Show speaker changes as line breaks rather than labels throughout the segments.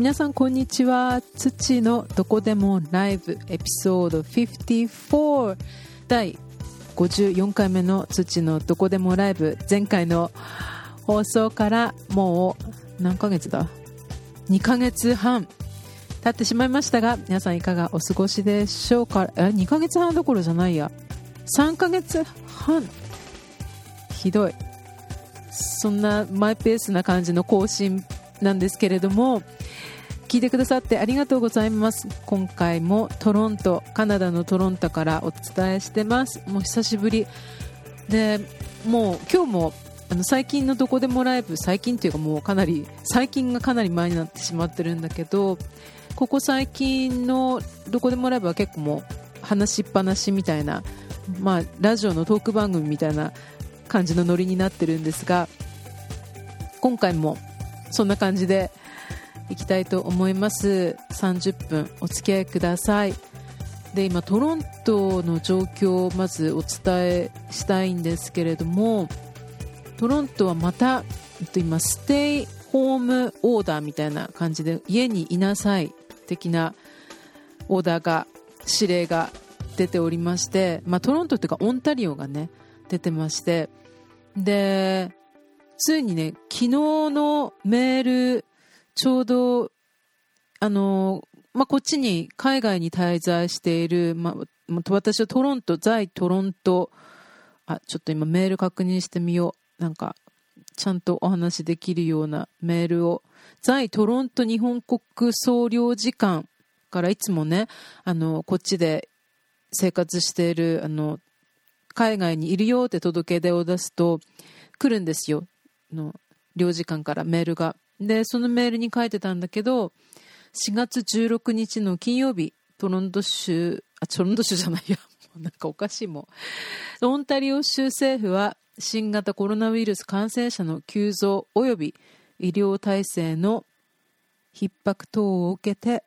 皆さんこんにちは。土のどこでもライブエピソード54第54回目の土のどこでもライブ前回の放送からもう何ヶ月だ？2ヶ月半。経ってしまいましたが皆さんいかがお過ごしでしょうか？え2ヶ月半どころじゃないや。3ヶ月半。ひどい。そんなマイペースな感じの更新なんですけれども聞いてくださってありがとうございます。今回もトロントカナダのトロントからお伝えしてます。もう久しぶり。でもう今日もあの最近のどこでもライブ最近というかもうかなり最近がかなり前になってしまってるんだけどここ最近のどこでもライブは結構もう話しっぱなしみたいな、まあ、ラジオのトーク番組みたいな感じのノリになってるんですが今回もそんな感じでいきたいと思います。30分お付き合いください。で今トロントの状況をまずお伝えしたいんですけれどもトロントはまた今ステイホームオーダーみたいな感じで家にいなさい的なオーダーが指令が出ておりまして、まあ、トロントというかオンタリオがね出てまして。でついにね昨日のメールちょうど、あの、まあ、こっちに海外に滞在している、まあ、私はトロント、在トロント、あ、ちょっと今メール確認してみよう。なんか、ちゃんとお話できるようなメールを、在トロント日本国総領事館からいつもね、あの、こっちで生活している、あの、海外にいるよって届け出を出すと、来るんですよ。の領事館からメールが。で、そのメールに書いてたんだけど、4月16日の金曜日、トロント州、あ、トロント州じゃないや、もうなんかおかしいもん。オンタリオ州政府は、新型コロナウイルス感染者の急増及び医療体制の逼迫等を受けて、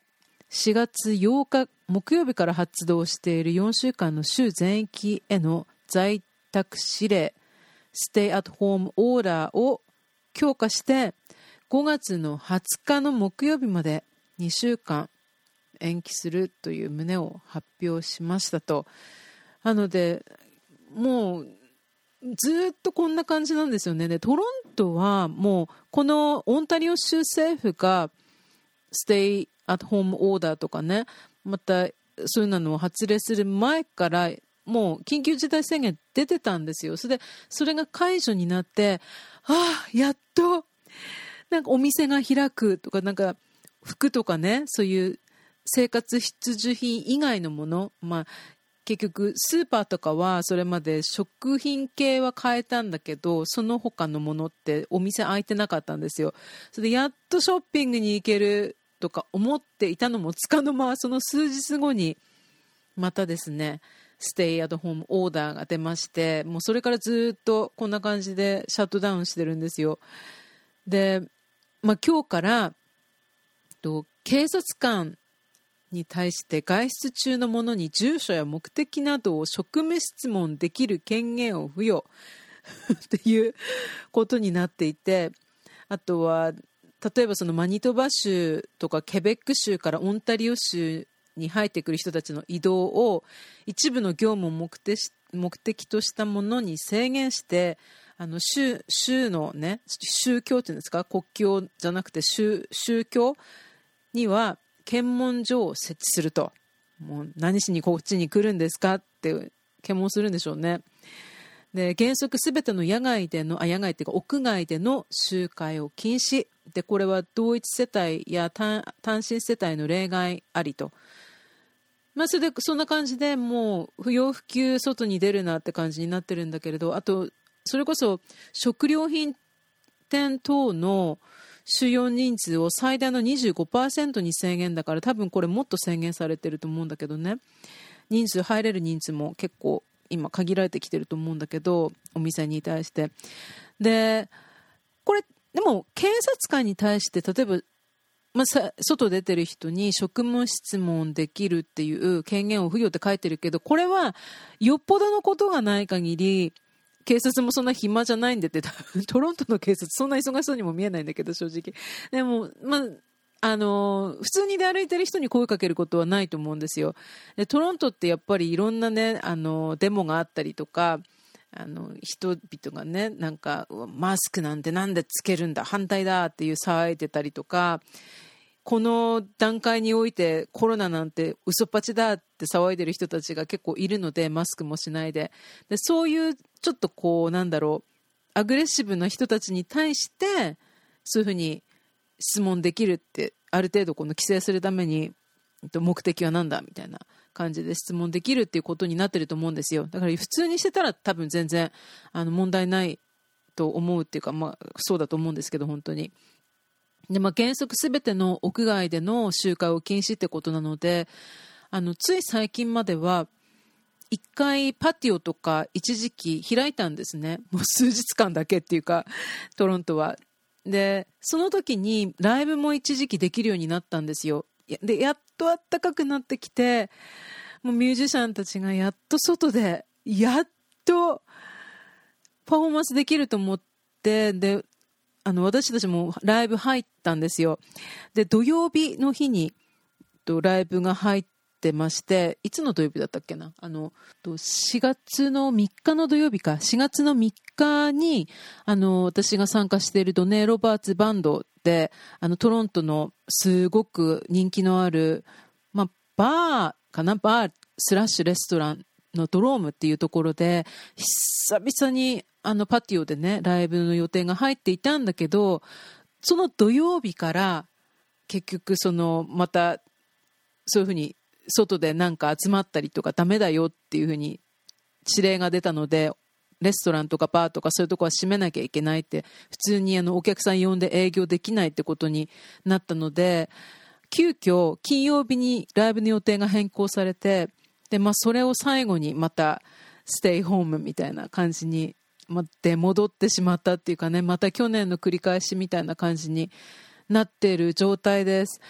4月8日木曜日から発動している4週間の州全域への在宅指令、ステイアットホームオーダーを強化して5月の20日の木曜日まで2週間延期するという旨を発表しましたと。なので、もうずっとこんな感じなんですよね。で、トロントはもうこのオンタリオ州政府がステイアットホームオーダーとかね、またそういうのを発令する前からもう緊急事態宣言出てたんですよ。それで、それが解除になって、ああ、やっとなんかお店が開くとか、なんか服とかね、そういう生活必需品以外のもの、まあ、結局スーパーとかはそれまで食品系は買えたんだけどその他のものってお店開いてなかったんですよ。それでやっとショッピングに行けるとか思っていたのもつかの間その数日後にまたですねステイアドホームオーダーが出ましてもうそれからずっとこんな感じでシャットダウンしてるんですよ。でまあ、今日からと警察官に対して外出中の者に住所や目的などを職務質問できる権限を付与 っていうことになっていてあとは例えばそのマニトバ州とかケベック州からオンタリオ州に入ってくる人たちの移動を一部の業務を目的としたものに制限してあの州州のね宗教っていうんですか？国境じゃなくて宗宗教には検問所を設置すると。もう何しにこっちに来るんですか？って検問するんでしょうね。で原則すべての野外でのあ野外っていうか屋外での集会を禁止。でこれは同一世帯や単身世帯の例外ありと。まあ、それでそんな感じでもう不要不急外に出るなって感じになってるんだけれどあとそれこそ食料品店等の収容人数を最大の25%に制限だから多分これもっと制限されてると思うんだけどね。人数入れる人数も結構今限られてきてると思うんだけどお店に対して。でこれでも警察官に対して例えば、まあ、外出てる人に職務質問できるっていう権限を付与って書いてるけどこれはよっぽどのことがない限り警察もそんな暇じゃないんでって、トロントの警察そんな忙しそうにも見えないんだけど、正直。でも、まあ、あの普通に出歩いてる人に声かけることはないと思うんですよでトロントってやっぱりいろんなねあのデモがあったりとかあの人々がねなんかマスクなんてなんでつけるんだ反対だっていう騒いでたりとかこの段階においてコロナなんて嘘っぱちだって騒いでる人たちが結構いるのでマスクもしないで。でそういうちょっとこうなんだろうアグレッシブな人たちに対してそういうふうに質問できるってある程度この規制するために目的は何だみたいな感じで質問できるっていうことになってると思うんですよ。だから普通にしてたら多分全然あの問題ないと思うっていうか、まあ、そうだと思うんですけど本当に。で、まあ、原則すべての屋外での集会を禁止ってことなのであのつい最近までは1回パティオとか一時期開いたんですね。もう数日間だけっていうかトロントは。でその時にライブも一時期できるようになったんですよ。でやっと暖かくなってきてもうミュージシャンたちがやっと外でやっとパフォーマンスできると思ってであの私たちもライブ入ったんですよ。で土曜日の日にとライブが入ってましていつの土曜日だったっけな？あの4月の3日の土曜日か。4月の3日にあの私が参加しているドネー・ロバーツバンドであのトロントのすごく人気のある、まあ、バーかな？バースラッシュレストランのドロームっていうところで久々にあのパティオでねライブの予定が入っていたんだけどその土曜日から結局そのまたそういうふうに外でなんか集まったりとかダメだよっていうふうに指令が出たのでレストランとかバーとかそういうとこは閉めなきゃいけないって普通にあのお客さん呼んで営業できないってことになったので急遽金曜日にライブの予定が変更されてで、まあ、それを最後にまたステイホームみたいな感じにまで戻ってしまったっていうかねまた去年の繰り返しみたいな感じになっている状態です。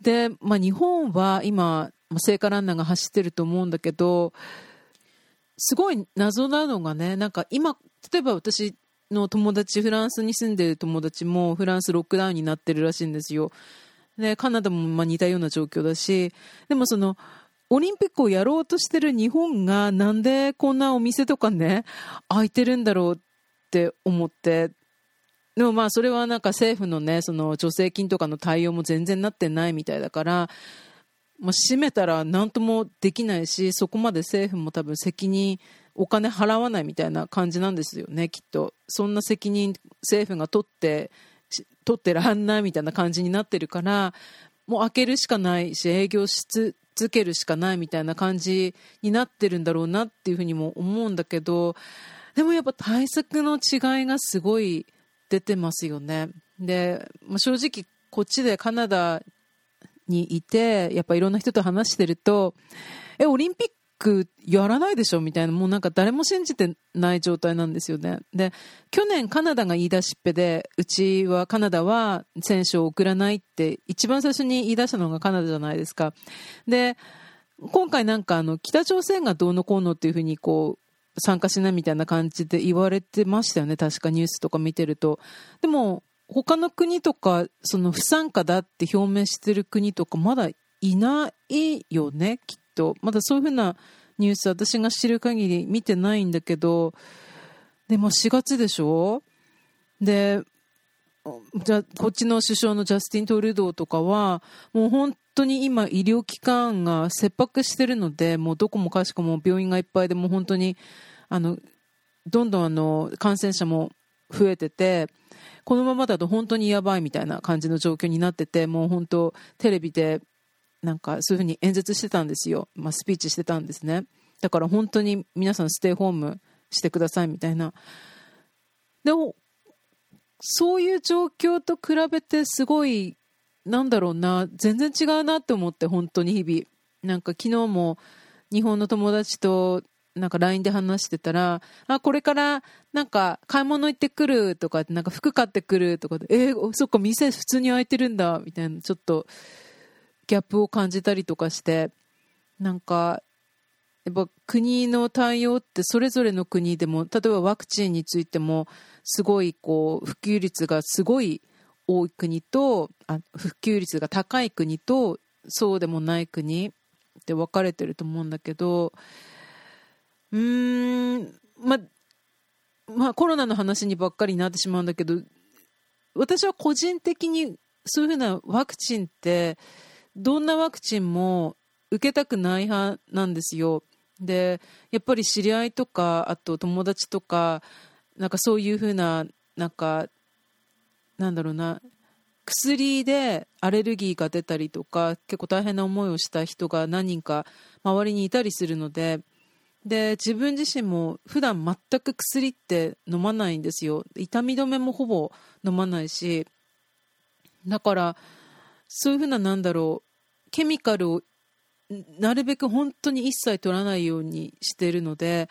で、まあ、日本は今聖火ランナーが走ってると思うんだけどすごい謎なのがねなんか今例えば私の友達フランスに住んでる友達もフランスロックダウンになってるらしいんですよ。でカナダもま似たような状況だしでもそのオリンピックをやろうとしてる日本がなんでこんなお店とかね開いてるんだろうって思って。でもまあそれはなんか政府のねその助成金とかの対応も全然なってないみたいだからまあ、閉めたら何ともできないしそこまで政府も多分責任お金払わないみたいな感じなんですよねきっと。そんな責任政府が取って取ってらんないみたいな感じになってるからもう開けるしかないし営業し続けるしかないみたいな感じになってるんだろうなっていうふうにも思うんだけどでもやっぱ対策の違いがすごい出てますよね。で、まあ、正直こっちでカナダにいてやっぱいろんな人と話してるとえオリンピッククやらないでしょみたいなもうなんか誰も信じてない状態なんですよね。で去年カナダが言い出しっぺでうちはカナダは選手を送らないって一番最初に言い出したのがカナダじゃないですか。で今回なんかあの北朝鮮がどうのこうのっていうふうにこう参加しないみたいな感じで言われてましたよね確かニュースとか見てると。でも他の国とかその不参加だって表明してる国とかまだいないよねきっとまだそういうふうなニュース私が知る限り見てないんだけどでも4月でしょ？でじゃこっちの首相のジャスティン・トルドーとかはもう本当に今医療機関が切迫してるのでもうどこもかしこも病院がいっぱいでもう本当にあのどんどんあの感染者も増えててこのままだと本当にやばいみたいな感じの状況になっててもう本当テレビでなんかそういうふうに演説してたんですよ、まあ、スピーチしてたんですね。だから本当に皆さんステイホームしてくださいみたいな。でもそういう状況と比べてすごいなんだろうな。全然違うなって思って本当に日々。なんか昨日も日本の友達となんか LINE で話してたら、あ、これからなんか買い物行ってくるとか、なんか服買ってくるとかで、えー、そっか、店普通に開いてるんだ、みたいな、ちょっとギャップを感じたりとかして、なんか、やっぱ国の対応ってそれぞれの国でも、例えばワクチンについても、すごいこう、普及率がすごい多い国とあ普及率が高い国とそうでもない国って分かれてると思うんだけどうーんままあコロナの話にばっかりになってしまうんだけど私は個人的にそういうふうなワクチンってどんなワクチンも受けたくない派なんですよ。でやっぱり知り合いとかあと友達とかなんかそういうふうななんかなんだろうな薬でアレルギーが出たりとか結構大変な思いをした人が何人か周りにいたりするのでで自分自身も普段全く薬って飲まないんですよ痛み止めもほぼ飲まないしだからそういうふうななんだろうケミカルをなるべく本当に一切取らないようにしてるので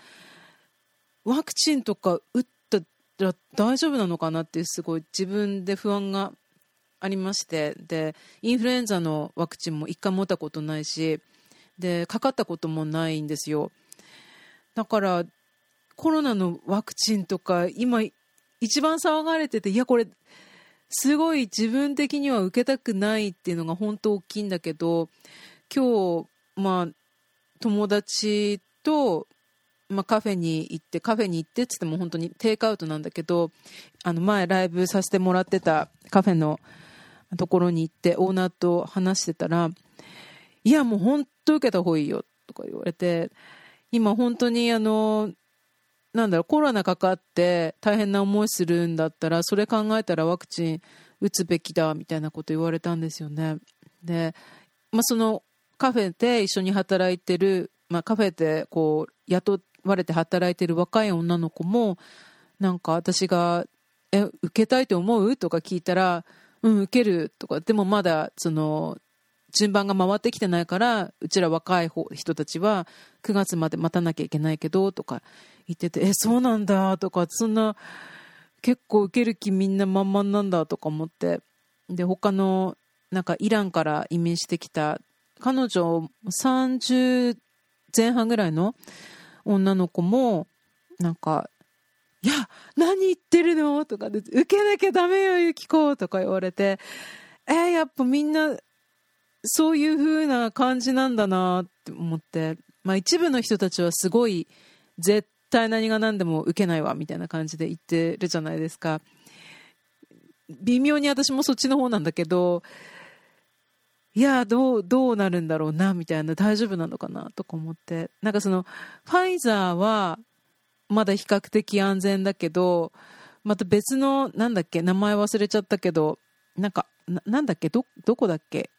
ワクチンとか打ったら大丈夫なのかなってすごい自分で不安がありましてでインフルエンザのワクチンも1回持ったことないしでかかったこともないんですよ。だからコロナのワクチンとか今一番騒がれてていやこれすごい自分的には受けたくないっていうのが本当大きいんだけど今日まあ友達と、まあ、カフェに行ってカフェに行ってっつっても本当にテイクアウトなんだけどあの前ライブさせてもらってたカフェのところに行ってオーナーと話してたらいやもう本当受けた方がいいよとか言われて今本当にあのなんだろうコロナかかって大変な思いするんだったらそれ考えたらワクチン打つべきだみたいなこと言われたんですよねで、まあ、そのカフェで一緒に働いてる、まあ、カフェでこう雇われて働いてる若い女の子もなんか私が「え受けたいと思う?」とか聞いたら「うん受ける」とかでもまだその順番が回ってきてないからうちら若い人たちは9月まで待たなきゃいけないけどとか言ってて「えそうなんだ」とかそんな結構受ける気みんな満々なんだとか思ってで他のなんかイランから移民してきた彼女30前半ぐらいの女の子もなんか「いや何言ってるの?」とかで「受けなきゃダメよユキコ」とか言われてえー、やっぱみんなそういう風な感じなんだなって思って、まあ、一部の人たちはすごい絶対何が何でも受けないわみたいな感じで言ってるじゃないですか。微妙に私もそっちの方なんだけどいやどうどうなるんだろうなみたいな大丈夫なのかなとか思って。なんかそのファイザーはまだ比較的安全だけどまた別のなんだっけ名前忘れちゃったけどなんかなんだっけどどこだっけ？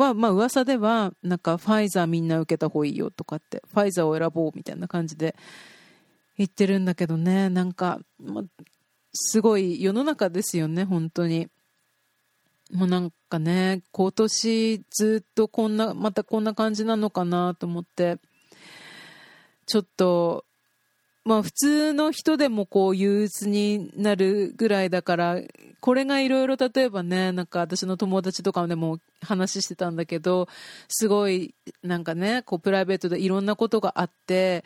は、まあ噂では、なんかファイザーみんな受けた方がいいよとかって、ファイザーを選ぼうみたいな感じで言ってるんだけどね、なんか、ま、すごい世の中ですよね、本当に。もうなんかね、今年ずっとこんな、またこんな感じなのかなと思って、ちょっと、まあ普通の人でもこう憂鬱になるぐらいだから、これがいろいろ例えばね、なんか私の友達とかでも話してたんだけど、すごいなんかね、こうプライベートでいろんなことがあって、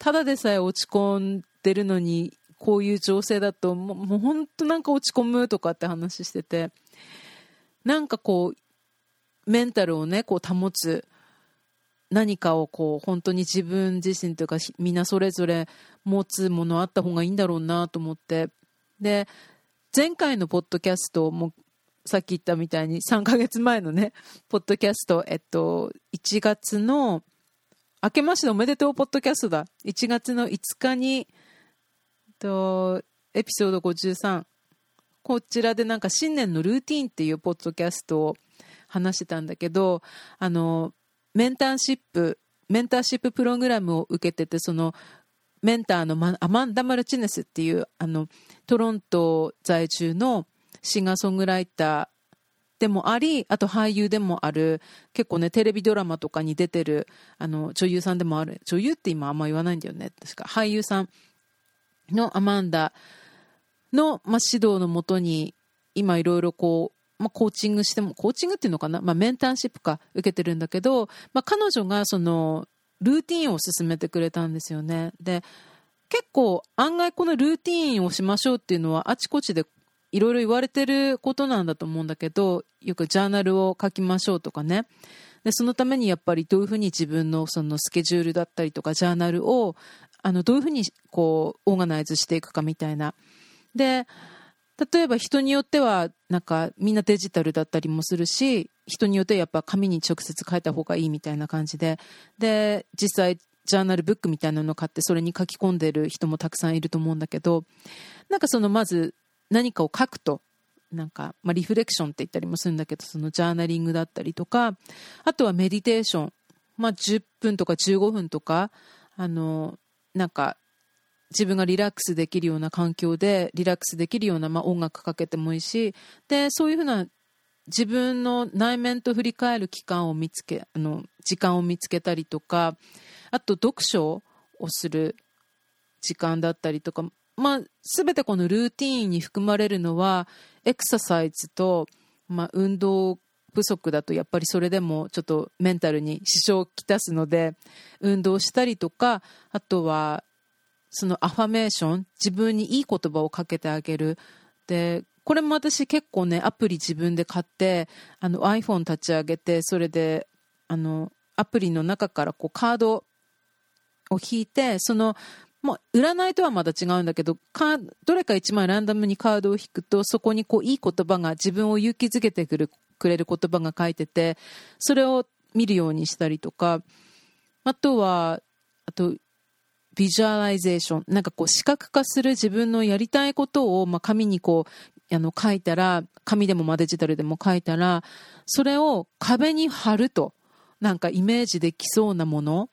ただでさえ落ち込んでるのに、こういう情勢だともう、本当なんか落ち込むとかって話してて、なんかこう、メンタルをね、こう保つ、何かをこう本当に自分自身というかみんなそれぞれ持つものあった方がいいんだろうなと思ってで前回のポッドキャストもさっき言ったみたいに3ヶ月前のね、ポッドキャスト、えっと、1月の、明けましておめでとうポッドキャストだ。1月の5日に、と、エピソード53。こちらでなんか新年のルーティンっていうポッドキャストを話してたんだけど、あの、メンターシップ、メンターシッププログラムを受けてて、そのメンターのアマンダ・マルチネスっていうあのトロント在住のシンガーソングライターでもありあと俳優でもある結構ねテレビドラマとかに出てるあの女優さんでもある女優って今あんま言わないんだよね。確か俳優さんのアマンダの、まあ、指導のもとに今いろいろこう、まあ、コーチングしてもコーチングっていうのかな、まあ、メンターシップか受けてるんだけど、まあ、彼女がそのルーティンを進めてくれたんですよね。で、結構案外このルーティンをしましょうっていうのはあちこちでいろいろ言われてることなんだと思うんだけど、よくジャーナルを書きましょうとかね。で、そのためにやっぱりどういうふうに自分のそのスケジュールだったりとか、ジャーナルを、あの、どういうふうにこう、オーガナイズしていくかみたいな。で、例えば人によっては、なんかみんなデジタルだったりもするし、人によってやっぱ紙に直接書いた方がいいみたいな感じで、で、実際ジャーナルブックみたいなのを買ってそれに書き込んでる人もたくさんいると思うんだけど、なんかそのまず何かを書くと、なんか、まあ、リフレクションって言ったりもするんだけど、そのジャーナリングだったりとか、あとはメディテーション。まあ、10分とか15分とか、あの、なんか、自分がリラックスできるような環境で、リラックスできるような、まあ、音楽かけてもいいし、で、そういうふうな自分の内面と振り返る期間を見つけ、あの、時間を見つけたりとか、あと読書をする時間だったりとか、まあ、すべてこのルーティーンに含まれるのは、エクササイズと、まあ、運動不足だとやっぱりそれでもちょっとメンタルに支障をきたすので運動したりとかあとはそのアファメーション自分にいい言葉をかけてあげる。でこれも私結構ねアプリ自分で買ってあの iPhone 立ち上げてそれであのアプリの中からこうカードを引いてそのまあ、占いとはまた違うんだけど、どれか1枚ランダムにカードを引くと、そこにこういい言葉が自分を勇気づけてくるくれる言葉が書いてて、それを見るようにしたりとか、あとは、あと、ビジュアライゼーション。なんかこう視覚化する自分のやりたいことを、まあ、紙にこう、あの書いたら、紙でもまデジタルでも書いたら、それを壁に貼ると、なんかイメージできそうなもの、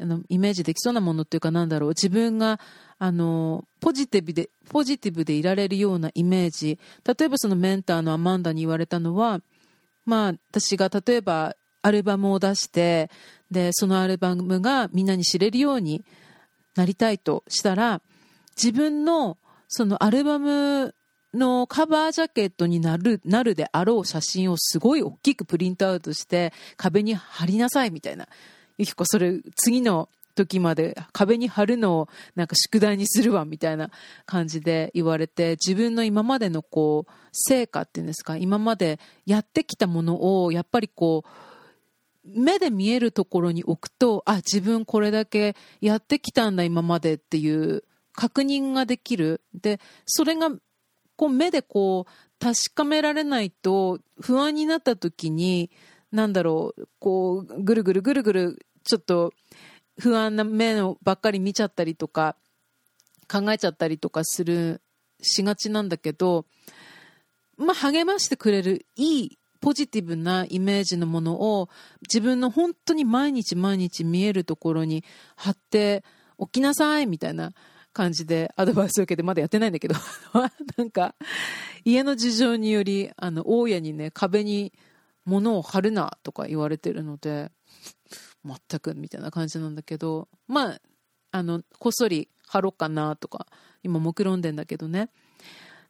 あのイメージできそうなものっていうかなんだろう自分があのポジティブでポジティブでいられるようなイメージ例えばそのメンターのアマンダに言われたのはまあ私が例えばアルバムを出してでそのアルバムがみんなに知れるようになりたいとしたら自分のそのアルバムのカバージャケットになるなるであろう写真をすごい大きくプリントアウトして壁に貼りなさいみたいな。ゆきこそれ次の時まで壁に貼るのをなんか宿題にするわみたいな感じで言われて自分の今までのこう成果っていうんですか今までやってきたものをやっぱりこう目で見えるところに置くとあ自分これだけやってきたんだ今までっていう確認ができる。でそれがこう目でこう確かめられないと不安になった時になんだろうこうぐるぐるぐるぐるちょっと不安な面ばっかり見ちゃったりとか考えちゃったりとかするしがちなんだけど、まあ、励ましてくれるいいポジティブなイメージのものを自分の本当に毎日毎日見えるところに貼っておきなさいみたいな感じでアドバイスを受けてまだやってないんだけど。なんか家の事情によりあの大家にね壁に物を貼るなとか言われてるので全くみたいな感じなんだけど。まああのこっそり貼ろうかなとか今目論んでんだけどね。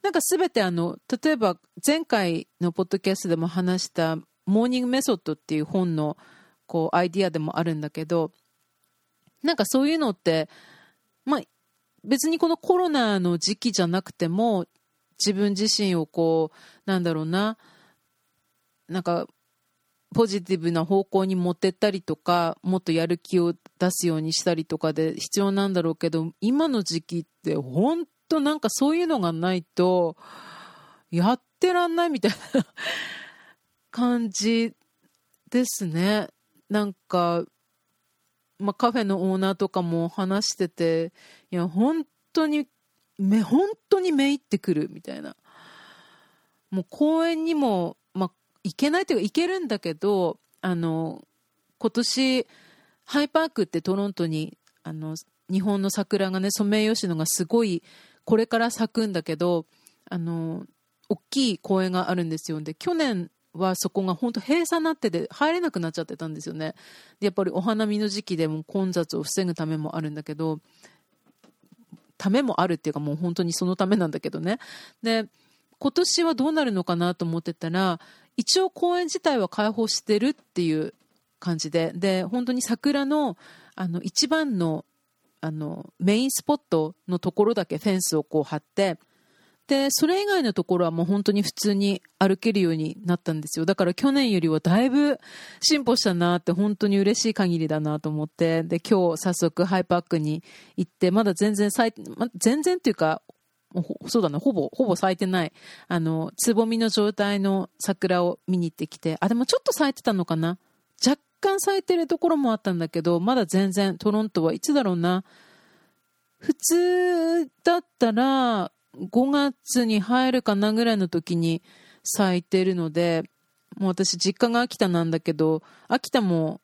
なんか全てあの例えば前回のポッドキャストでも話した「モーニングメソッド」っていう本のこうアイディアでもあるんだけどなんかそういうのってまあ別にこのコロナの時期じゃなくても自分自身をこうなんだろうななんかポジティブな方向に持ってったりとかもっとやる気を出すようにしたりとかで必要なんだろうけど今の時期って本当なんかそういうのがないとやってらんないみたいな感じですね。なんか、ま、カフェのオーナーとかも話してていや本当にめ本当にめいってくるみたいな。もう公園にもま行けないというか行けるんだけどあの今年ハイパークってトロントにあの日本の桜がねソメイヨシノがすごいこれから咲くんだけどあの大きい公園があるんですよ。で去年はそこが本当閉鎖になってて入れなくなっちゃってたんですよね。でやっぱりお花見の時期でも混雑を防ぐためもあるんだけどためもあるっていうかもう本当にそのためなんだけどね。で今年はどうなるのかなと思ってたら一応公園自体は開放してるっていう感じで。で本当に桜のあの一番のあのメインスポットのところだけフェンスをこう張ってて、それ以外のところはもう本当に普通に歩けるようになったんですよ。だから去年よりはだいぶ進歩したなって本当に嬉しい限りだなと思って、で、今日早速ハイパックに行って、まだ全然咲いて、ま、全然っていうか、そうだね、ほぼ、ほぼ咲いてない、あの、つぼみの状態の桜を見に行ってきて、あ、でもちょっと咲いてたのかな干咲いてるところもあったんだけど、まだ全然トロントはいつだろうな、普通だったら5月に入るかなぐらいの時に咲いてるので、もう私実家が秋田なんだけど、秋田も、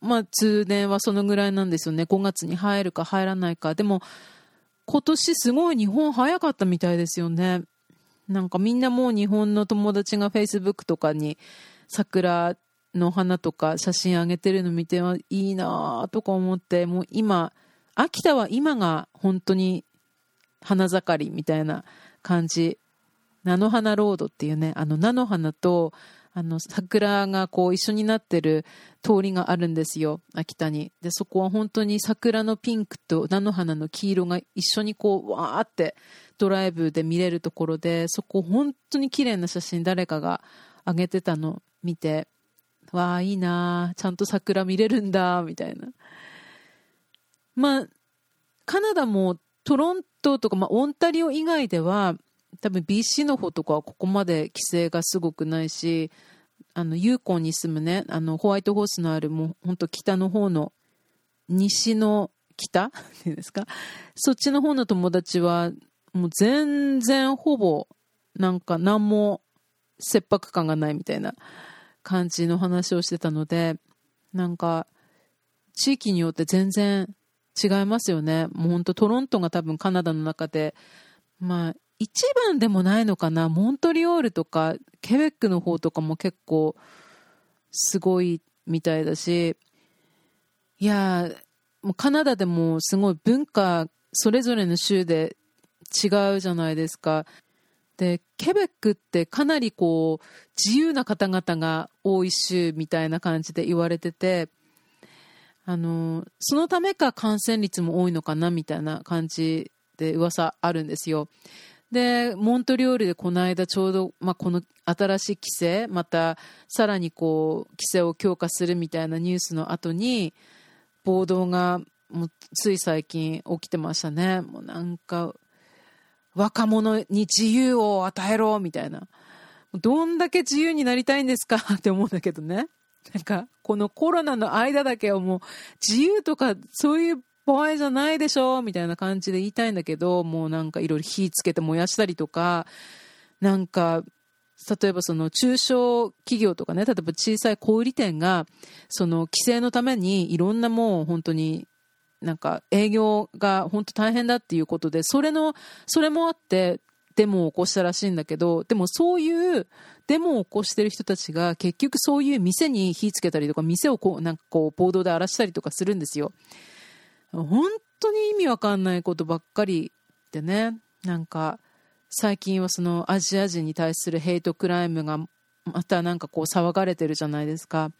まあ通年はそのぐらいなんですよね。5月に入るか入らないか。でも、今年すごい日本早かったみたいですよね。なんかみんなもう日本の友達が Facebook とかに桜の花とか写真上げてるの見てはいいなとか思って、もう今、秋田は今が本当に花盛りみたいな感じ。菜の花ロードっていうね、あの菜の花とあの桜がこう一緒になってる通りがあるんですよ、秋田に。で、そこは本当に桜のピンクと菜の花の黄色が一緒にこう、わーってドライブで見れるところで、そこ本当に綺麗な写真誰かが上げてたの見て、わあ、いいなちゃんと桜見れるんだ、みたいな。まあ、カナダもトロントとか、まあ、オンタリオ以外では、多分 BC の方とかはここまで規制がすごくないし、あの、ユーコンに住むね、あの、ホワイトホースのある、もう本当北の方の、西の北？っていうんですか？そっちの方の友達は、もう全然ほぼ、なんか何も切迫感がないみたいな。感じの話をしてたので、なんか、地域によって全然違いますよね。もう本当トロントが多分カナダの中で、まあ、一番でもないのかな。モントリオールとか、ケベックの方とかも結構、すごいみたいだし、いやもうカナダでもすごい文化、それぞれの州で違うじゃないですか。で、ケベックってかなりこう、自由な方々が多い州みたいな感じで言われてて、あの、そのためか感染率も多いのかなみたいな感じで噂あるんですよ。で、モントリオールでこの間ちょうど、まあ、この新しい規制、またさらにこう、規制を強化するみたいなニュースの後に、暴動がもうつい最近起きてましたね。もうなんか、若者に自由を与えろみたいな。どんだけ自由になりたいんですかって思うんだけどね。なんか、このコロナの間だけはもう、自由とかそういう場合じゃないでしょみたいな感じで言いたいんだけど、もうなんかいろいろ火つけて燃やしたりとか、なんか、例えばその中小企業とかね、例えば小さい小売店が、その規制のためにいろんなもう本当になんか営業が本当大変だっていうことで、それの、それもあって、デモを起こしたらしいんだけど、でもそういうデモを起こしてる人たちが結局そういう店に火つけたりとか、店をこう、なんかこう、暴動で荒らしたりとかするんですよ。本当に意味わかんないことばっかりでね、なんか、最近はそのアジア人に対するヘイトクライムがまたなんかこう騒がれてるじゃないですか。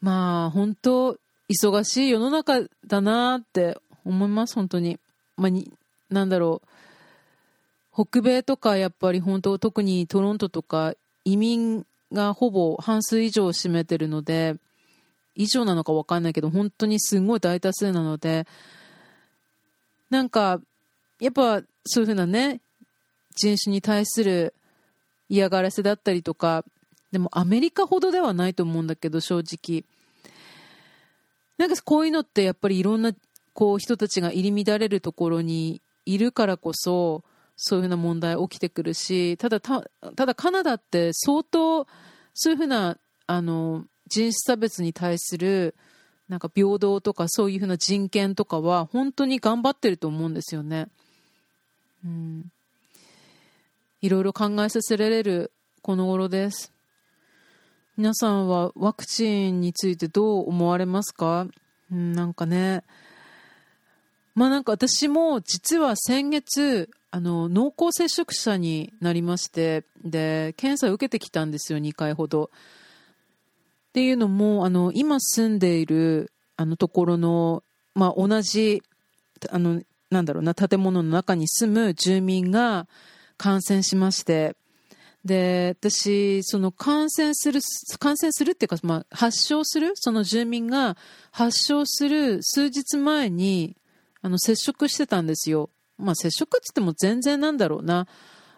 まあ、本当忙しい世の中だなって思います、本当に。まあ、に、なんだろう。北米とかやっぱり本当特にトロントとか移民がほぼ半数以上を占めてるので以上なのか分かんないけど本当にすごい大多数なのでなんかやっぱそういうふうなね人種に対する嫌がらせだったりとかでもアメリカほどではないと思うんだけど正直なんかこういうのってやっぱりいろんなこう人たちが入り乱れるところにいるからこそそういうふうな問題起きてくるし、ただた、だカナダって相当、そういうふうな、あの、人種差別に対する、なんか平等とかそういうふうな人権とかは本当に頑張ってると思うんですよね。うん。いろいろ考えさせられるこの頃です。皆さんはワクチンについてどう思われますか、なんかね、まあなんか私も実は先月、あの、濃厚接触者になりまして、で、検査を受けてきたんですよ、2回ほど。っていうのも、あの、今住んでいる、あの、ところの、まあ同じ、あの、なんだろうな、建物の中に住む住民が感染しまして、で、私、その感染する、感染するっていうか、まあ、発症する、その住民が発症する数日前に、あの、接触してたんですよ。まあ、接触って言っても全然なんだろうな。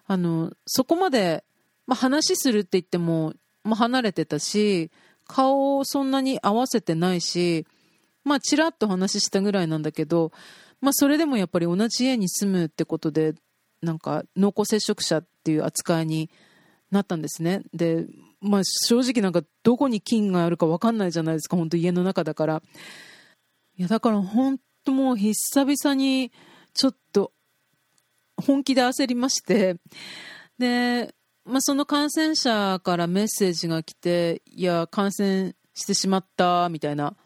あの、そこまで、まあ、話するって言っても、まあ、離れてたし、顔をそんなに合わせてないし、まあ、ちらっと話したぐらいなんだけど、まあ、それでもやっぱり同じ家に住むってことで、なんか濃厚接触者っていう扱いになったんですね。で、まあ、正直なんかどこに菌があるか分かんないじゃないですか、本当家の中だから。いや、だから本当もう久々にちょっと本気で焦りまして、で、まあ、その感染者からメッセージが来て、いや、感染してしまった、みたいな。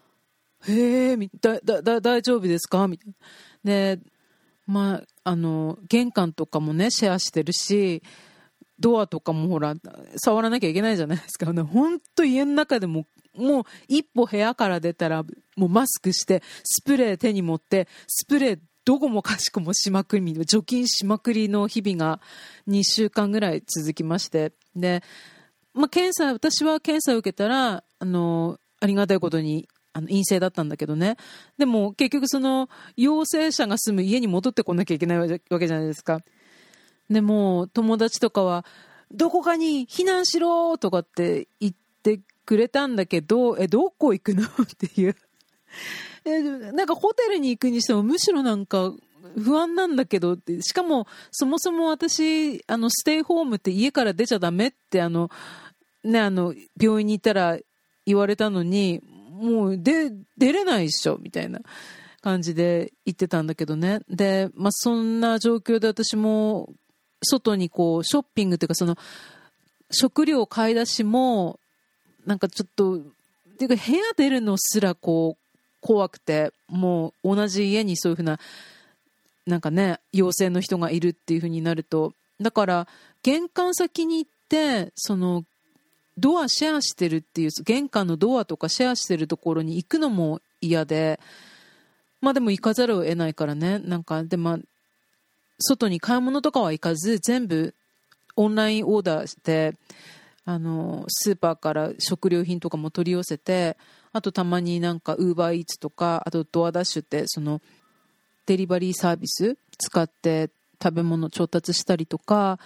へえ、だ、だ、だ、大丈夫ですか？みたいな。で、まあ、あの、玄関とかもね、シェアしてるし、ドアとかもほら、触らなきゃいけないじゃないですか。本当家の中でも、もう一歩部屋から出たら、もうマスクして、スプレー手に持って、スプレーどこもかしこもしまくり、除菌しまくりの日々が2週間ぐらい続きまして、で、まあ、検査、私は検査を受けたら、あの、ありがたいことに、あの陰性だったんだけどね。でも結局その陽性者が住む家に戻ってこなきゃいけないわけじゃないですか。でも友達とかは、どこかに避難しろとかって言ってくれたんだけど、え、どこ行くの？っていう。えなんかホテルに行くにしてもむしろなんか不安なんだけどって、しかもそもそも私、あの、ステイホームって家から出ちゃダメって、あの、ね、あの、病院に行ったら言われたのに、もう出、出れないっしょ、みたいな感じで言ってたんだけどね。で、まあ、そんな状況で私も、外にこう、ショッピングっていうか、その、食料買い出しも、なんかちょっと、ていうか部屋出るのすらこう、怖くて、もう同じ家にそういうふうな、なんかね、陽性の人がいるっていうふうになると、だから、玄関先に行って、その、ドアシェアしてるっていう、玄関のドアとかシェアしてるところに行くのも嫌で、まあでも行かざるを得ないからね、なんか、で、まあ、外に買い物とかは行かず、全部オンラインオーダーして、あの、スーパーから食料品とかも取り寄せて、あとたまになんかウーバーイーツとか、あとドアダッシュってそのデリバリーサービス使って食べ物調達したりとか、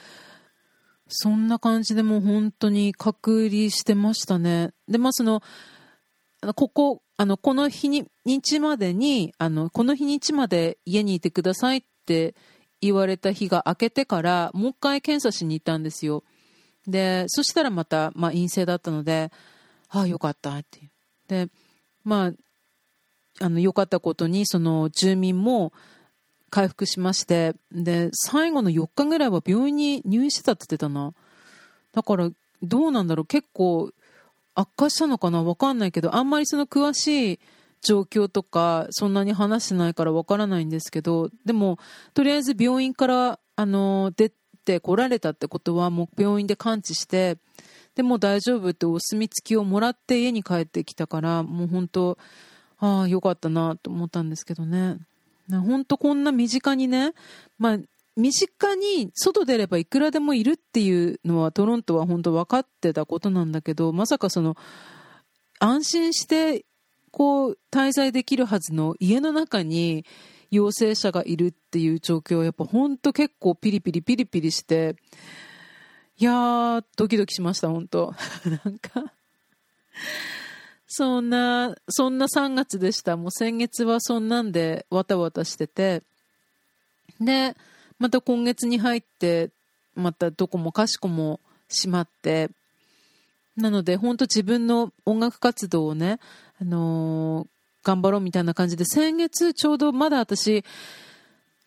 そんな感じでもう本当に隔離してましたね。で、まあその、ここ、あの、この日に、日までに、あの、この日にちまで家にいてくださいって言われた日が明けてから、もう一回検査しに行ったんですよ。で、そしたらまた、まあ陰性だったので、ああ、よかったっていう。で、まあ、あの、良かったことに、その住民も回復しまして、で、最後の4日ぐらいは病院に入院してたって言ってたな。だから、どうなんだろう、結構悪化したのかなわかんないけど、あんまりその詳しい状況とか、そんなに話してないからわからないんですけど、でも、とりあえず病院から、あの、出てこられたってことは、もう病院で完治して、でも大丈夫ってお墨付きをもらって家に帰ってきたから、もう本当、ああ、よかったなと思ったんですけどね。本当こんな身近にね、まあ、身近に外出ればいくらでもいるっていうのはトロントは本当分かってたことなんだけど、まさかその、安心してこう滞在できるはずの家の中に陽性者がいるっていう状況はやっぱ本当結構ピリピリピリピリして、いやー、ドキドキしました、本当 なんかそんな、そんな3月でした。もう先月はそんなんでわたわたしてて。で、また今月に入って、またどこもかしこも閉まって、なので、本当自分の音楽活動をね、あのー、頑張ろうみたいな感じで、先月ちょうどまだ私、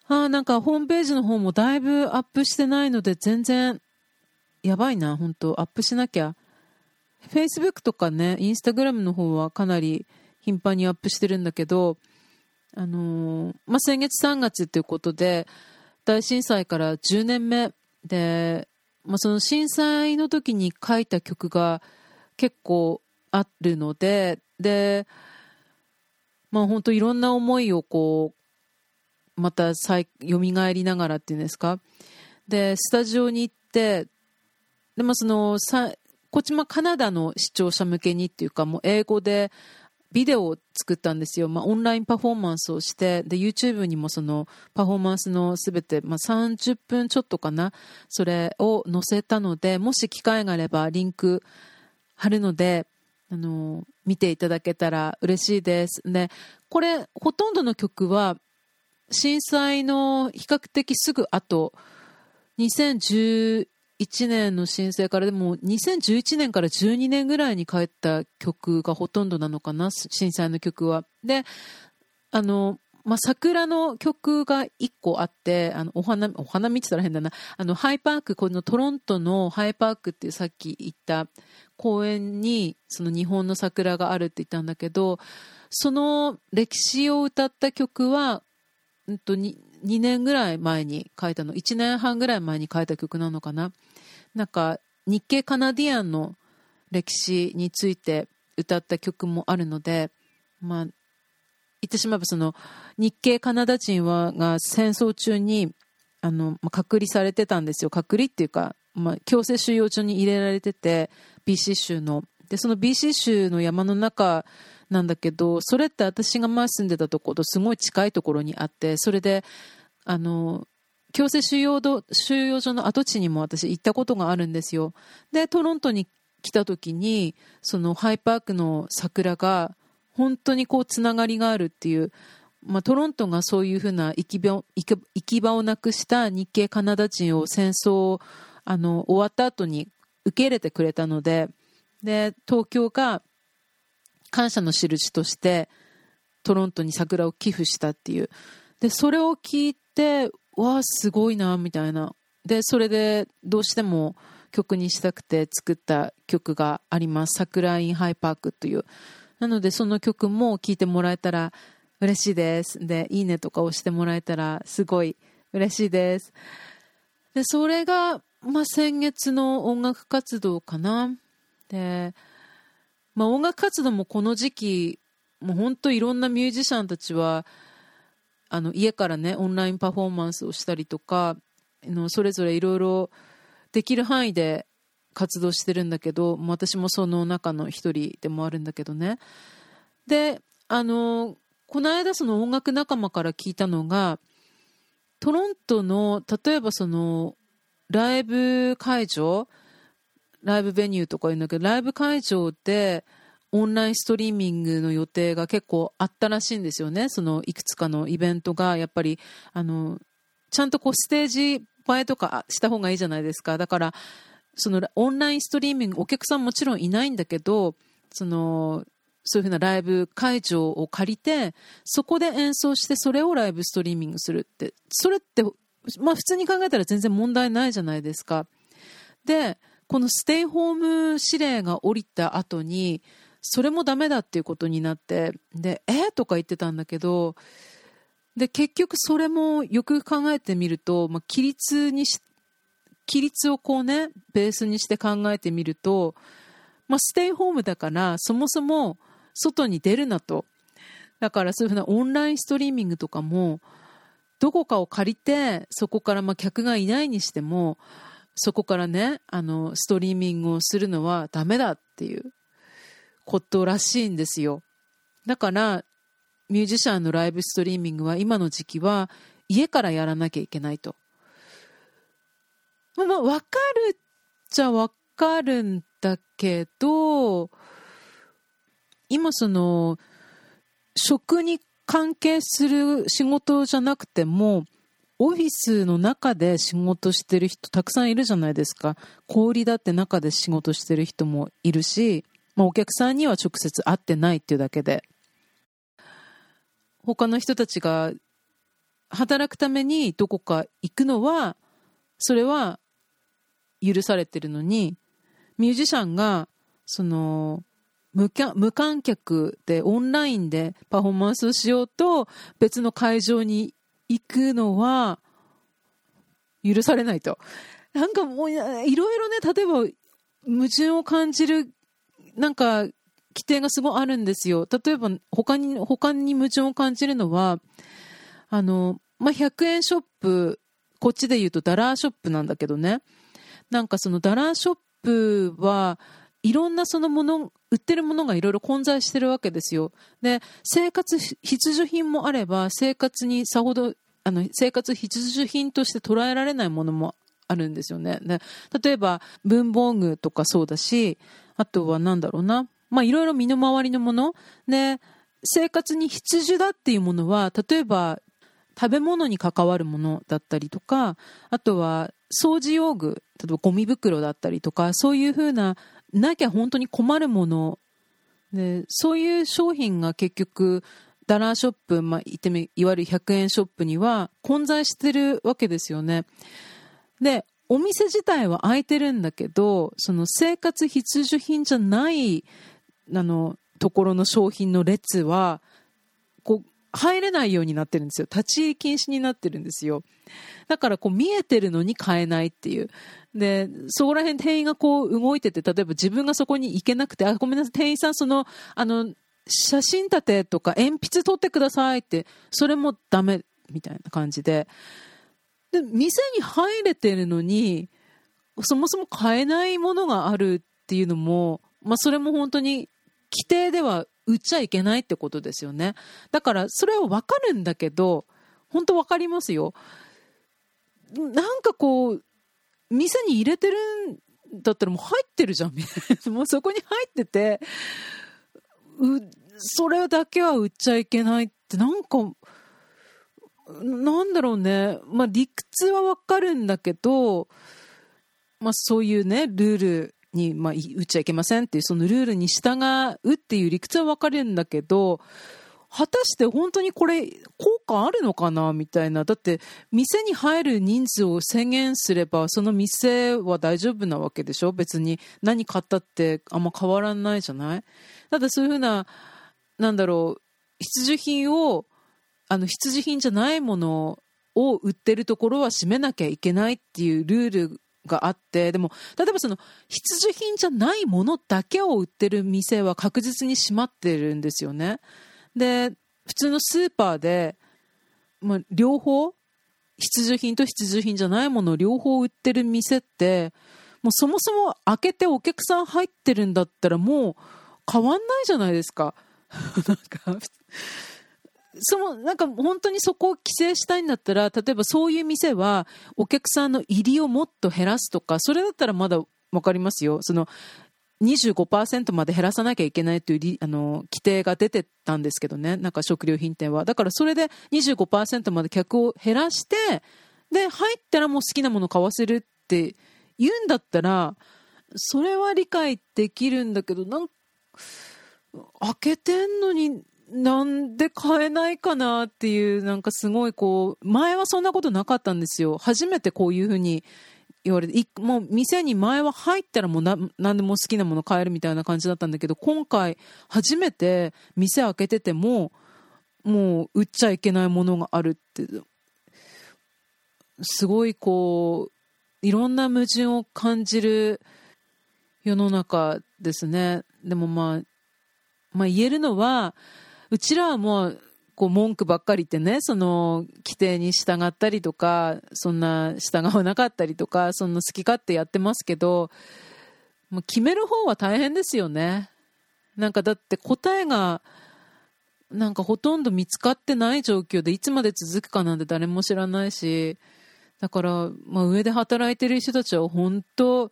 ああなんかホームページの方もだいぶアップしてないので、全然やばいな、本当アップしなきゃ。Facebook とかね、Instagram の方はかなり頻繁にアップしてるんだけど、あのー、まあ、先月3月っていうことで、大震災から10年目で、まあ、その震災の時に書いた曲が結構あるので、で、まあ本当いろんな思いをこう、また再蘇りながらっていうんですか？でスタジオに行ってでもそのさこっちもカナダの視聴者向けにっていうかもう英語でビデオを作ったんですよ、まあ、オンラインパフォーマンスをしてで YouTube にもそのパフォーマンスのすべて、まあ、30分ちょっとかなそれを載せたのでもし機会があればリンク貼るのであの見ていただけたら嬉しいですでこれほとんどの曲は震災の比較的すぐ後2011年の申請からでも2011年から12年ぐらいに帰った曲がほとんどなのかな震災の曲は。であのまあ、桜の曲が1個あって、あの、お花、お花見てたら変だな。あの、ハイパーク、このトロントのハイパークってさっき言った公園に、その日本の桜があるって言ったんだけど、その歴史を歌った曲は、うんと 2, 2年ぐらい前に書いたの。1年半ぐらい前に書いた曲なのかな。なんか日系カナディアンの歴史について歌った曲もあるのでまあ言ってしまえばその日系カナダ人はが戦争中にあの、まあ、隔離されてたんですよ。隔離っていうか、まあ、強制収容所に入れられてて BC 州の。でその BC 州の山の中なんだけどそれって私が前住んでたところとすごい近いところにあってそれであの強制収容収容所の跡地にも私行ったことがあるんですよ。でトロントに来た時にそのハイパークの桜が本当にこうつながりがあるっていう、まあ、トロントがそういうふうな行き場行き場をなくした日系カナダ人を戦争あの終わった後に受け入れてくれたのでで東京が感謝の印としてトロントに桜を寄付したっていう。でそれを聞いてわあすごいなみたいな。でそれでどうしても曲にしたくて作った曲があります「桜インハイパーク」という。なのでその曲も聴いてもらえたら嬉しいです。でいいねとか押してもらえたらすごい嬉しいです。でそれが、まあ、先月の音楽活動かな。でまあ、音楽活動もこの時期もう本当いろんなミュージシャンたちはあの家からねオンラインパフォーマンスをしたりとかのそれぞれいろいろできる範囲で活動してるんだけど私もその中の一人でもあるんだけどね。であのこの間その音楽仲間から聞いたのがトロントの例えばそのライブ会場ライブベニューとか言うんだけど、ライブ会場でオンラインストリーミングの予定が結構あったらしいんですよね。そのいくつかのイベントが、やっぱり、あの、ちゃんとこうステージ映えとかした方がいいじゃないですか。だから、そのオンラインストリーミング、お客さんもちろんいないんだけど、その、そういうふうなライブ会場を借りて、そこで演奏して、それをライブストリーミングするって、それって、まあ普通に考えたら全然問題ないじゃないですか。で、このステイホーム指令が降りた後に、それもダメだっていうことになって、で、え？ー、とか言ってたんだけど、で、結局それもよく考えてみると、まあ、規律にし、規律をこうね、ベースにして考えてみると、まあ、ステイホームだから、そもそも外に出るなと。だからそういうふうなオンラインストリーミングとかも、どこかを借りて、そこからまあ客がいないにしても、そこからね、あの、ストリーミングをするのはダメだっていうことらしいんですよ。だから、ミュージシャンのライブストリーミングは今の時期は家からやらなきゃいけないと。まあ、わかるっちゃわかるんだけど、今その、食に関係する仕事じゃなくても、オフィスの中で仕事してる人たくさんいるじゃないですか。小売だって中で仕事してる人もいるし、まあ、お客さんには直接会ってないっていうだけで。他の人たちが働くためにどこか行くのは、それは許されてるのに、ミュージシャンが、その、無観客でオンラインでパフォーマンスをしようと別の会場に行くのは許されないと。なんかもういろいろね、例えば矛盾を感じるなんか規定がすごいあるんですよ。例えば他に、他に矛盾を感じるのは、あの、まあ、100円ショップ、こっちで言うとダラーショップなんだけどね。なんかそのダラーショップはいろんなそのもの、売ってるものがいろいろ混在してるわけですよ。で、生活必需品もあれば、生活にさほど、あの、生活必需品として捉えられないものもあるんですよね。で例えば、文房具とかそうだし、あとはなんだろうな。まあ、いろいろ身の回りのもの。で、生活に必需だっていうものは、例えば、食べ物に関わるものだったりとか、あとは掃除用具、例えばゴミ袋だったりとか、そういうふうななきゃ本当に困るもの。でそういう商品が結局ダラーショップ、まあ、言ってみいわゆる100円ショップには混在してるわけですよね。でお店自体は開いてるんだけどその生活必需品じゃないあのところの商品の列はこう入れないようになってるんですよ。立ち入り禁止になってるんですよ。だからこう見えてるのに買えないっていう。で、そこら辺店員がこう動いてて、例えば自分がそこに行けなくて、あ、ごめんなさい、店員さん、その、あの、写真立てとか鉛筆取ってくださいって、それもダメみたいな感じで。で、店に入れてるのに、そもそも買えないものがあるっていうのも、まあそれも本当に規定では売っちゃいけないってことですよね。だからそれはわかるんだけど、本当わかりますよ。なんかこう、店に入れてるんだったらもう入ってるじゃん、みたいな。もうそこに入ってて、う、それだけは売っちゃいけないって、なんか、なんだろうね。まあ理屈はわかるんだけど、まあそういうね、ルールに、まあ、売っちゃいけませんっていう、そのルールに従うっていう理屈はわかるんだけど、果たして本当にこれ効果あるのかな？みたいな。だって店に入る人数を制限すればその店は大丈夫なわけでしょ？別に何買ったってあんま変わらないじゃない？ただそういうふうな、なんだろう、必需品を、あの必需品じゃないものを売ってるところは閉めなきゃいけないっていうルールがあって、でも、例えばその必需品じゃないものだけを売ってる店は確実に閉まってるんですよね。で、普通のスーパーで、まあ、両方、必需品と必需品じゃないものを両方売ってる店って、もうそもそも開けてお客さん入ってるんだったらもう変わんないじゃないですか。なんか、そのなんか本当にそこを規制したいんだったら、例えばそういう店はお客さんの入りをもっと減らすとか、それだったらまだ分かりますよ。その25%まで減らさなきゃいけないというあの規定が出てたんですけどね、なんか食料品店は。だからそれで25%まで客を減らして、で、入ったらもう好きなもの買わせるって言うんだったら、それは理解できるんだけど、なん開けてんのになんで買えないかなっていう、なんかすごいこう、前はそんなことなかったんですよ。初めてこういうふうに言われて、もう店に前は入ったらもう何でも好きなもの買えるみたいな感じだったんだけど、今回初めて店開けてても、もう売っちゃいけないものがあるって、すごいこう、いろんな矛盾を感じる世の中ですね。でもまあ、まあ言えるのは、うちらはもうこう文句ばっかり言ってね、その規定に従ったりとか、そんな従わなかったりとか、そんな好き勝手やってますけど、もう決める方は大変ですよね。なんかだって答えが、なんかほとんど見つかってない状況でいつまで続くかなんて誰も知らないし、だから、まあ、上で働いてる人たちは本当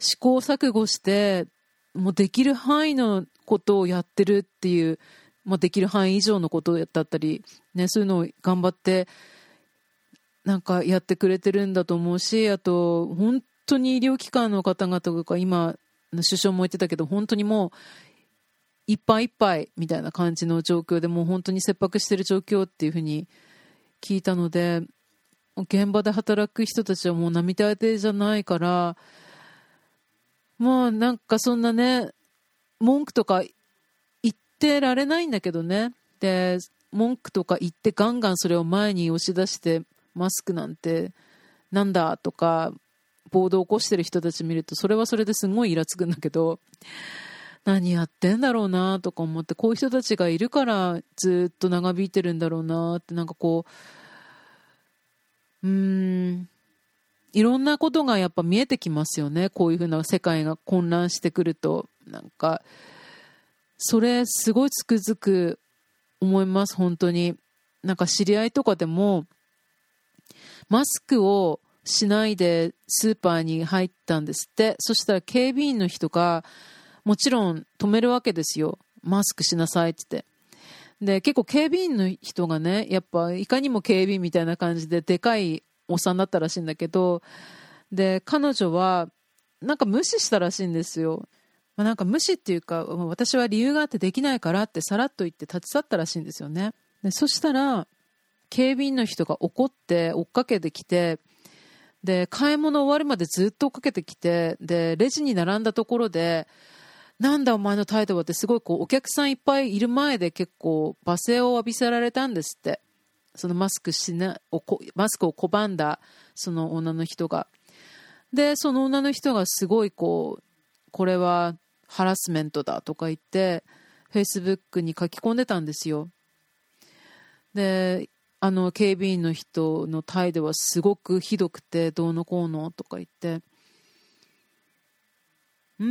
試行錯誤して、もうできる範囲のことをやってるっていうまあ、できる範囲以上のことだったり、ね、そういうのを頑張ってなんかやってくれてるんだと思うしあと本当に医療機関の方々とか今首相も言ってたけど本当にもういっぱいいっぱいみたいな感じの状況でもう本当に切迫してる状況っていうふうに聞いたので現場で働く人たちはもう涙当てじゃないからまあなんかそんなね文句とかてられないんだけどね。で、文句とか言ってガンガンそれを前に押し出してマスクなんてなんだとか暴動起こしてる人たち見るとそれはそれですごいイラつくんだけど何やってんだろうなとか思ってこういう人たちがいるからずっと長引いてるんだろうなってなんかこうーん、いろんなことがやっぱ見えてきますよね。こういうふうな世界が混乱してくると。なんか、それすごいつくづく思います、本当に。なんか知り合いとかでも、マスクをしないでスーパーに入ったんですって。そしたら警備員の人が、もちろん止めるわけですよ。マスクしなさいってって。で、結構警備員の人がね、やっぱいかにも警備員みたいな感じででかいおっさんだったらしいんだけど、で、彼女はなんか無視したらしいんですよ。まあ、なんか無視っていうか、私は理由があってできないからってさらっと言って立ち去ったらしいんですよね。でそしたら、警備員の人が怒って追っかけてきて、で、買い物終わるまでずっと追っかけてきて、で、レジに並んだところで、なんだお前の態度はってすごいこうお客さんいっぱいいる前で結構罵声を浴びせられたんですって。そのマスクしな、マスクを拒んだその女の人が。で、その女の人がすごいこう、これはハラスメントだとか言って、フェイスブックに書き込んでたんですよ。で、あの警備員の人の態度はすごくひどくて、どうのこうのとか言って、うー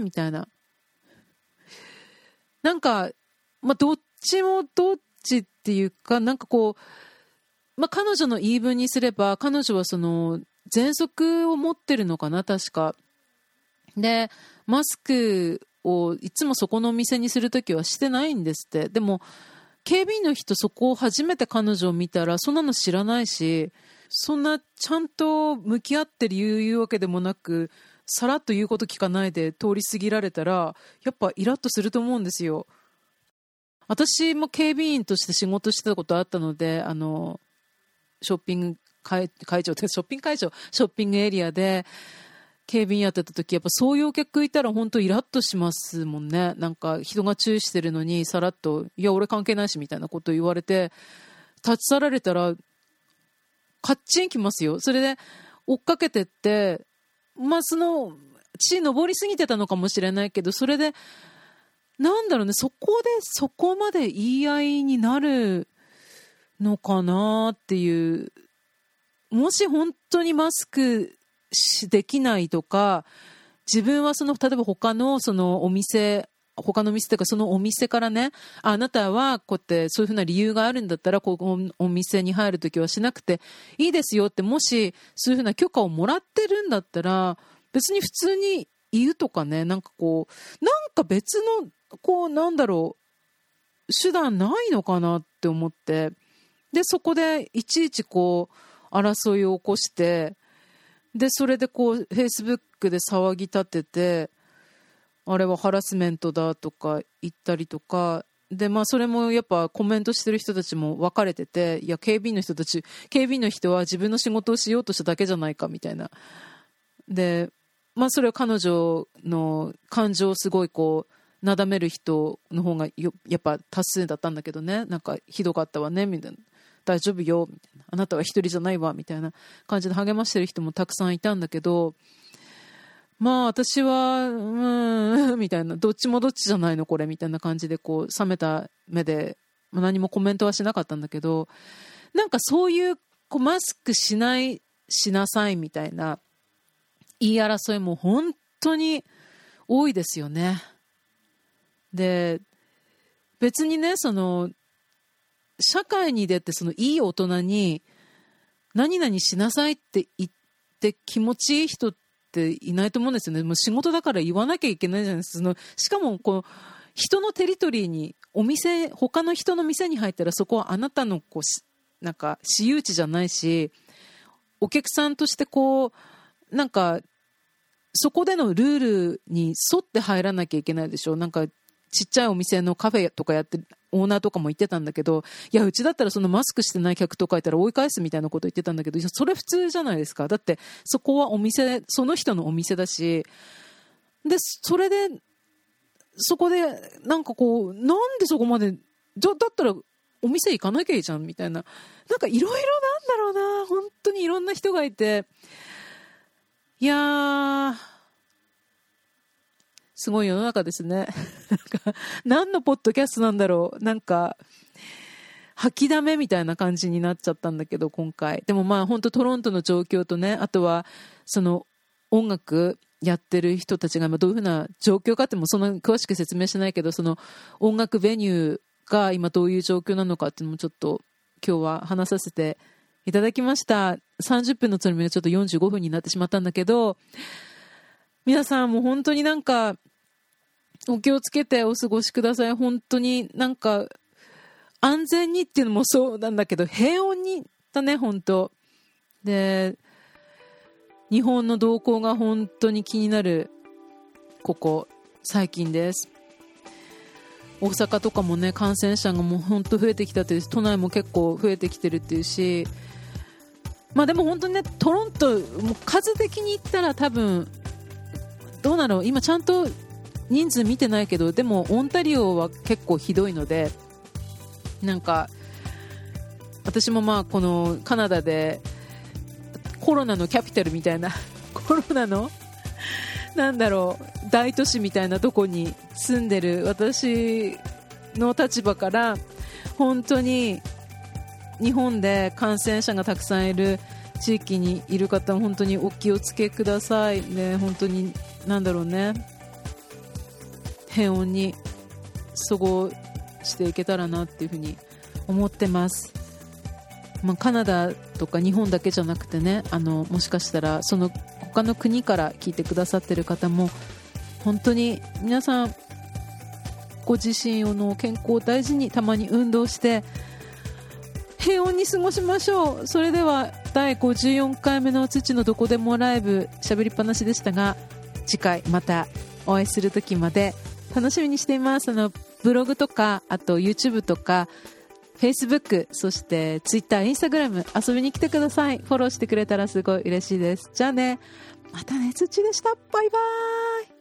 ん、みたいな。なんか、まあ、どっちもどっちっていうか、なんかこう、まあ、彼女の言い分にすれば、彼女はその、喘息を持ってるのかな、確か。で、マスクをいつもそこのお店にするときはしてないんですって。でも、警備員の人そこを初めて彼女を見たら、そんなの知らないし、そんなちゃんと向き合って理由言うわけでもなく、さらっと言うこと聞かないで通り過ぎられたら、やっぱイラッとすると思うんですよ。私も警備員として仕事してたことあったので、あの、ショッピング会会場、ショッピング会場、ショッピングエリアで、警備員やってた時、やっぱそういうお客いたら本当イラッとしますもんね。なんか人が注意してるのにさらっと、いや俺関係ないしみたいなこと言われて、立ち去られたら、カッチンきますよ。それで追っかけてって、まあ、その、地登りすぎてたのかもしれないけど、それで、なんだろうね、そこでそこまで言い合いになるのかなっていう、もし本当にマスクできないとか、自分はその、例えば他のそのお店、他の店というかそのお店からね、あなたはこうやってそういうふうな理由があるんだったら、ここお店に入るときはしなくていいですよって、もしそういうふうな許可をもらってるんだったら、別に普通に言うとかね、なんかこう、なんか別の、こう、なんだろう、手段ないのかなって思って、で、そこでいちいちこう、争いを起こして、で、それでこう、フェイスブックで騒ぎ立てて、あれはハラスメントだとか言ったりとか、で、まあ、それもやっぱコメントしてる人たちも分かれてて、いや、警備員の人たち、警備員の人は自分の仕事をしようとしただけじゃないかみたいな。で、まあ、それは彼女の感情をすごいこう、なだめる人の方がやっぱ多数だったんだけどね、なんかひどかったわね、みたいな。大丈夫よ、みたいな。あなたは一人じゃないわ、みたいな感じで励ましてる人もたくさんいたんだけど、まあ私は、うーん、みたいな、どっちもどっちじゃないのこれ、みたいな感じで、こう、冷めた目で、ま、何もコメントはしなかったんだけど、なんかそういう、こう、マスクしない、しなさいみたいな、言い争いも本当に多いですよね。で、別にね、その、社会に出て、そのいい大人に、何々しなさいって言って気持ちいい人って、いないと思うんですよね。もう仕事だから言わなきゃいけないじゃないですか。そのしかもこう人のテリトリーにお店他の人の店に入ったらそこはあなたのこうなんか私有地じゃないしお客さんとしてこうなんかそこでのルールに沿って入らなきゃいけないでしょなんかちっちゃいお店のカフェとかやってオーナーとかも言ってたんだけど、いや、うちだったらそのマスクしてない客とかいたら追い返すみたいなこと言ってたんだけど、いや、それ普通じゃないですか。だって、そこはお店、その人のお店だし、で、それで、そこで、なんかこう、なんでそこまで、だだったら、お店行かなきゃいいじゃんみたいな。なんかいろいろなんだろうな。本当にいろんな人がいて。いやー、すごい世の中ですね。なんか、何のポッドキャストなんだろう。なんか、吐きだめみたいな感じになっちゃったんだけど、今回。でもまあ本当トロントの状況とね、あとはその音楽やってる人たちが今どういうふうな状況かってもそんな詳しく説明しないけど、その音楽ベニューが今どういう状況なのかっていうのもちょっと今日は話させていただきました。30分のつもりがちょっと45分になってしまったんだけど、皆さんも本当になんか、お気をつけてお過ごしください。本当になんか、安全にっていうのもそうなんだけど、平穏にだね、本当で、日本の動向が本当に気になる、ここ、最近です。大阪とかもね、感染者がもう本当増えてきたという都内も結構増えてきてるっていうし、まあでも本当にね、トロント、もう数的に言ったら多分、どうなの今ちゃんと人数見てないけど、でもオンタリオは結構ひどいので、なんか、私もまあこのカナダでコロナのキャピタルみたいな、コロナのなんだろう、大都市みたいなとこに住んでる私の立場から、本当に日本で感染者がたくさんいる地域にいる方本当にお気をつけくださいね。本当になんだろうね。平穏に過ごしていけたらなっていうふうに思ってます、まあ、カナダとか日本だけじゃなくてねあのもしかしたらその他の国から聞いてくださってる方も本当に皆さんご自身の健康を大事にたまに運動して平穏に過ごしましょう。それでは第54回目の土のどこでもライブしゃべりっぱなしでしたが次回またお会いする時まで楽しみにしています。あのブログとかあと YouTube とか Facebook そして Twitter、Instagram 遊びに来てください。フォローしてくれたらすごい嬉しいです。じゃあね。またね土でした。バイバーイ。